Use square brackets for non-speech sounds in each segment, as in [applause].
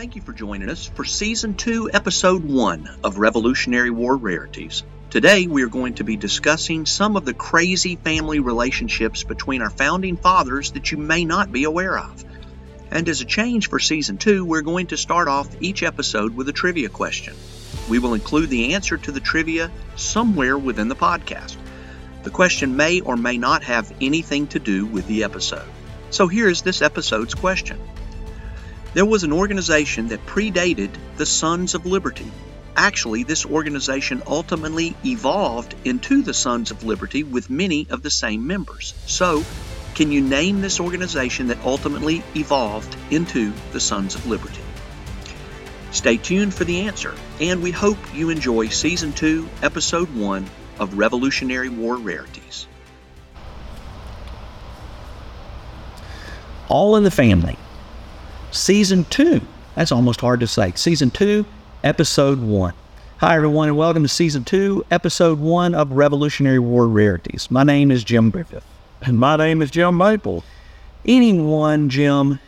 Thank you for joining us for Season 2, Episode 1 of Revolutionary War Rarities. Today, we are going to be discussing some of the crazy family relationships between our founding fathers that you may not be aware of. And as a change for Season 2, we're going to start off each episode with a trivia question. We will include the answer to the trivia somewhere within the podcast. The question may or may not have anything to do with the episode. So here's this episode's question. There was an organization that predated the Sons of Liberty. Actually, this organization ultimately evolved into the Sons of Liberty with many of the same members. So, can you name this organization that ultimately evolved into the Sons of Liberty? Stay tuned for the answer, and we hope you enjoy Season 2, Episode 1 of Revolutionary War Rarities. All in the Family season two. That's almost hard to say. Season two, episode one. Hi, everyone, and welcome to season two, episode one of Revolutionary War Rarities. My name is Jim Griffith. And my name is Jim Maple. Anyone, Jim,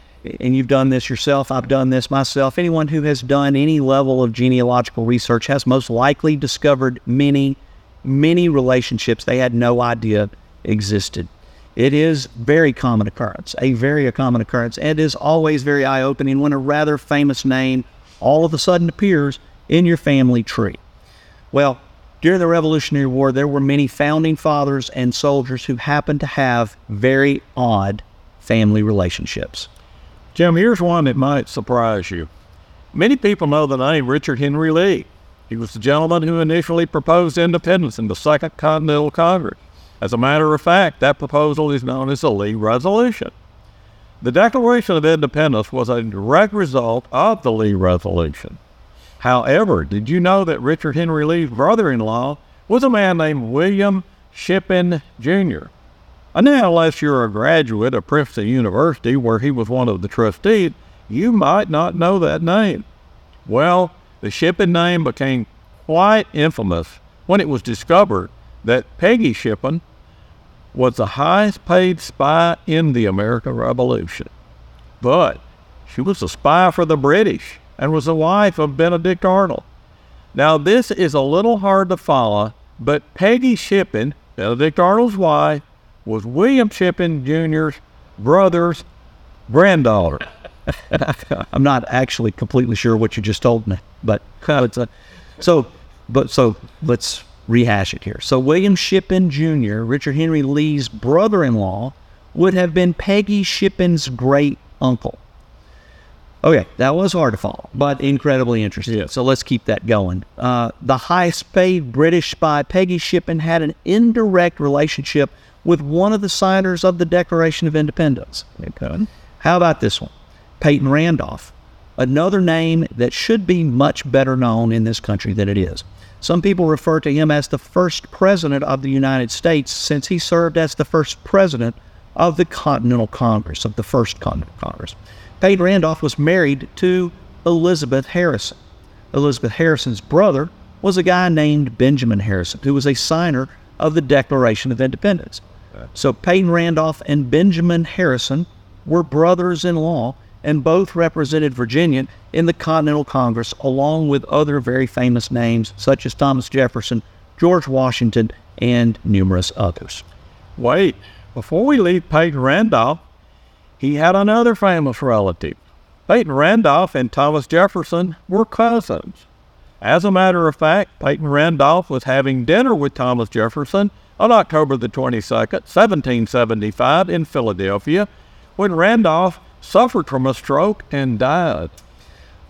and you've done this yourself, I've done this myself, anyone who has done any level of genealogical research has most likely discovered many, many relationships they had no idea existed. It is very common occurrence, a very common occurrence, and is always very eye opening when a rather famous name all of a sudden appears in your family tree. Well, during the Revolutionary War, there were many founding fathers and soldiers who happened to have very odd family relationships. Jim, here's one that might surprise you. Many people know the name Richard Henry Lee. He was the gentleman who initially proposed independence in the Second Continental Congress. As a matter of fact, that proposal is known as the Lee Resolution. The Declaration of Independence was a direct result of the Lee Resolution. However, did you know that Richard Henry Lee's brother in law was a man named William Shippen Jr.? And now, unless you're a graduate of Princeton University, where he was one of the trustees, you might not know that name. Well, the Shippen name became quite infamous when it was discovered that Peggy Shippen was the highest paid spy in the American Revolution. But she was a spy for the British and was the wife of Benedict Arnold. Now, this is a little hard to follow, but Peggy Shippen, Benedict Arnold's wife, was William Shippen Jr.'s brother's granddaughter. [laughs] I'm not actually completely sure what you just told me, but uh, so, but so let's rehash it here. So William Shippen Jr., Richard Henry Lee's brother-in-law, would have been Peggy Shippen's great uncle. Okay, that was hard to follow, but incredibly interesting. Yeah. So let's keep that going. Uh, the highest paid British spy, Peggy Shippen, had an indirect relationship with one of the signers of the Declaration of Independence. Okay. How about this one? Peyton Randolph, another name that should be much better known in this country than it is. Some people refer to him as the first president of the United States since he served as the first president of the Continental Congress, of the First Continental Congress. Peyton Randolph was married to Elizabeth Harrison. Elizabeth Harrison's brother was a guy named Benjamin Harrison, who was a signer of the Declaration of Independence. So Peyton Randolph and Benjamin Harrison were brothers in law, and both represented Virginia in the Continental Congress, along with other very famous names such as Thomas Jefferson, George Washington, and numerous others. Wait, before we leave Peyton Randolph, he had another famous relative. Peyton Randolph and Thomas Jefferson were cousins. As a matter of fact, Peyton Randolph was having dinner with Thomas Jefferson on October the 22nd, 1775, in Philadelphia, when Randolph suffered from a stroke and died.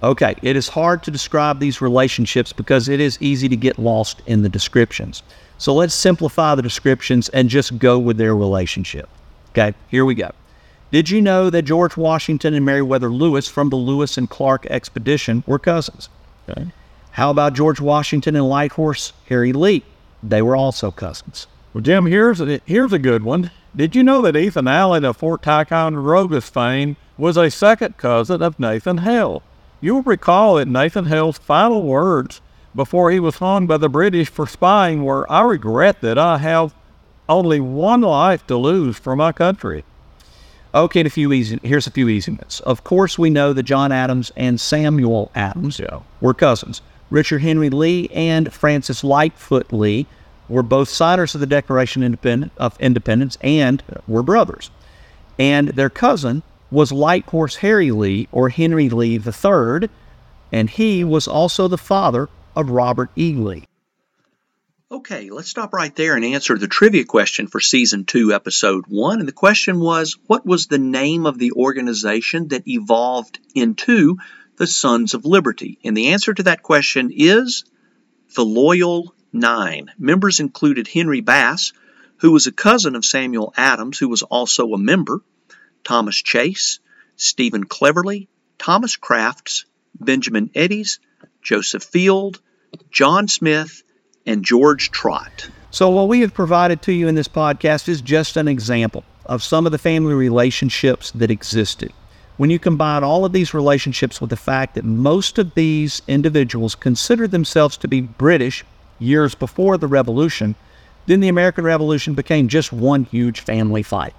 Okay, it is hard to describe these relationships because it is easy to get lost in the descriptions. So let's simplify the descriptions and just go with their relationship. Okay, here we go. Did you know that George Washington and Meriwether Lewis from the Lewis and Clark expedition were cousins? Okay. How about George Washington and Light Horse Harry Lee? They were also cousins. Well, Jim, here's a, here's a good one. Did you know that Ethan Allen of Fort Ticonderoga's fame was a second cousin of Nathan Hale? You'll recall that Nathan Hale's final words before he was hung by the British for spying were, I regret that I have only one life to lose for my country. Okay, and a few easy. Here's a few easy ones. Of course, we know that John Adams and Samuel Adams Yeah. were cousins. Richard Henry Lee and Francis Lightfoot Lee were both signers of the Declaration of Independence and were brothers. And their cousin was Light Horse Harry Lee or Henry Lee III, and he was also the father of Robert E. Lee. Okay, let's stop right there and answer the trivia question for season two, episode one. And the question was what was the name of the organization that evolved into the Sons of Liberty? And the answer to that question is the Loyal Nine. Members included Henry Bass, who was a cousin of Samuel Adams, who was also a member, Thomas Chase, Stephen Cleverly, Thomas Crafts, Benjamin Edes, Joseph Field, John Smith, and George Trott. So, what we have provided to you in this podcast is just an example of some of the family relationships that existed. When you combine all of these relationships with the fact that most of these individuals considered themselves to be British years before the Revolution, then the American Revolution became just one huge family fight.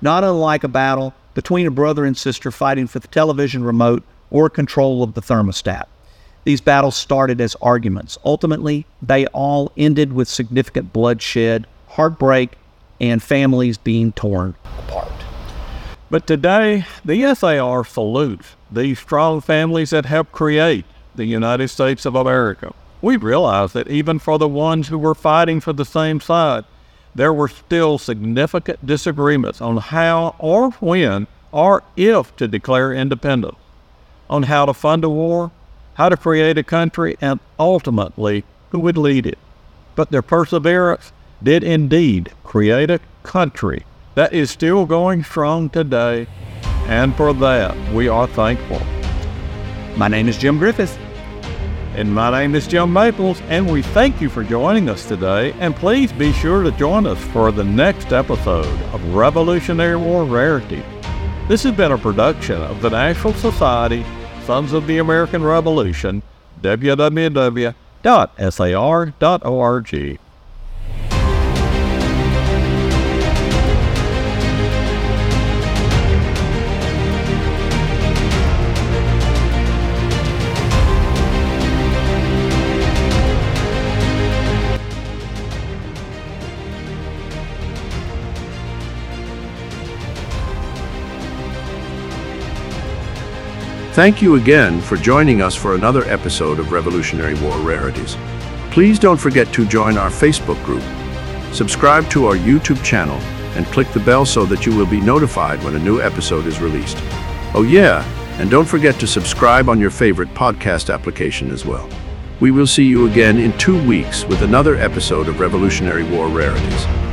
Not unlike a battle between a brother and sister fighting for the television remote or control of the thermostat. These battles started as arguments. Ultimately, they all ended with significant bloodshed, heartbreak, and families being torn apart. But today, the SAR salutes these strong families that helped create the United States of America. We realize that even for the ones who were fighting for the same side, there were still significant disagreements on how or when or if to declare independence, on how to fund a war, how to create a country, and ultimately who would lead it. But their perseverance did indeed create a country that is still going strong today, and for that we are thankful. My name is Jim Griffith. And my name is Jim Maples, and we thank you for joining us today. And please be sure to join us for the next episode of Revolutionary War Rarity. This has been a production of the National Society Sons of the American Revolution, www.sar.org. Thank you again for joining us for another episode of Revolutionary War Rarities. Please don't forget to join our Facebook group, subscribe to our YouTube channel, and click the bell so that you will be notified when a new episode is released. Oh yeah, and don't forget to subscribe on your favorite podcast application as well. We will see you again in two weeks with another episode of Revolutionary War Rarities.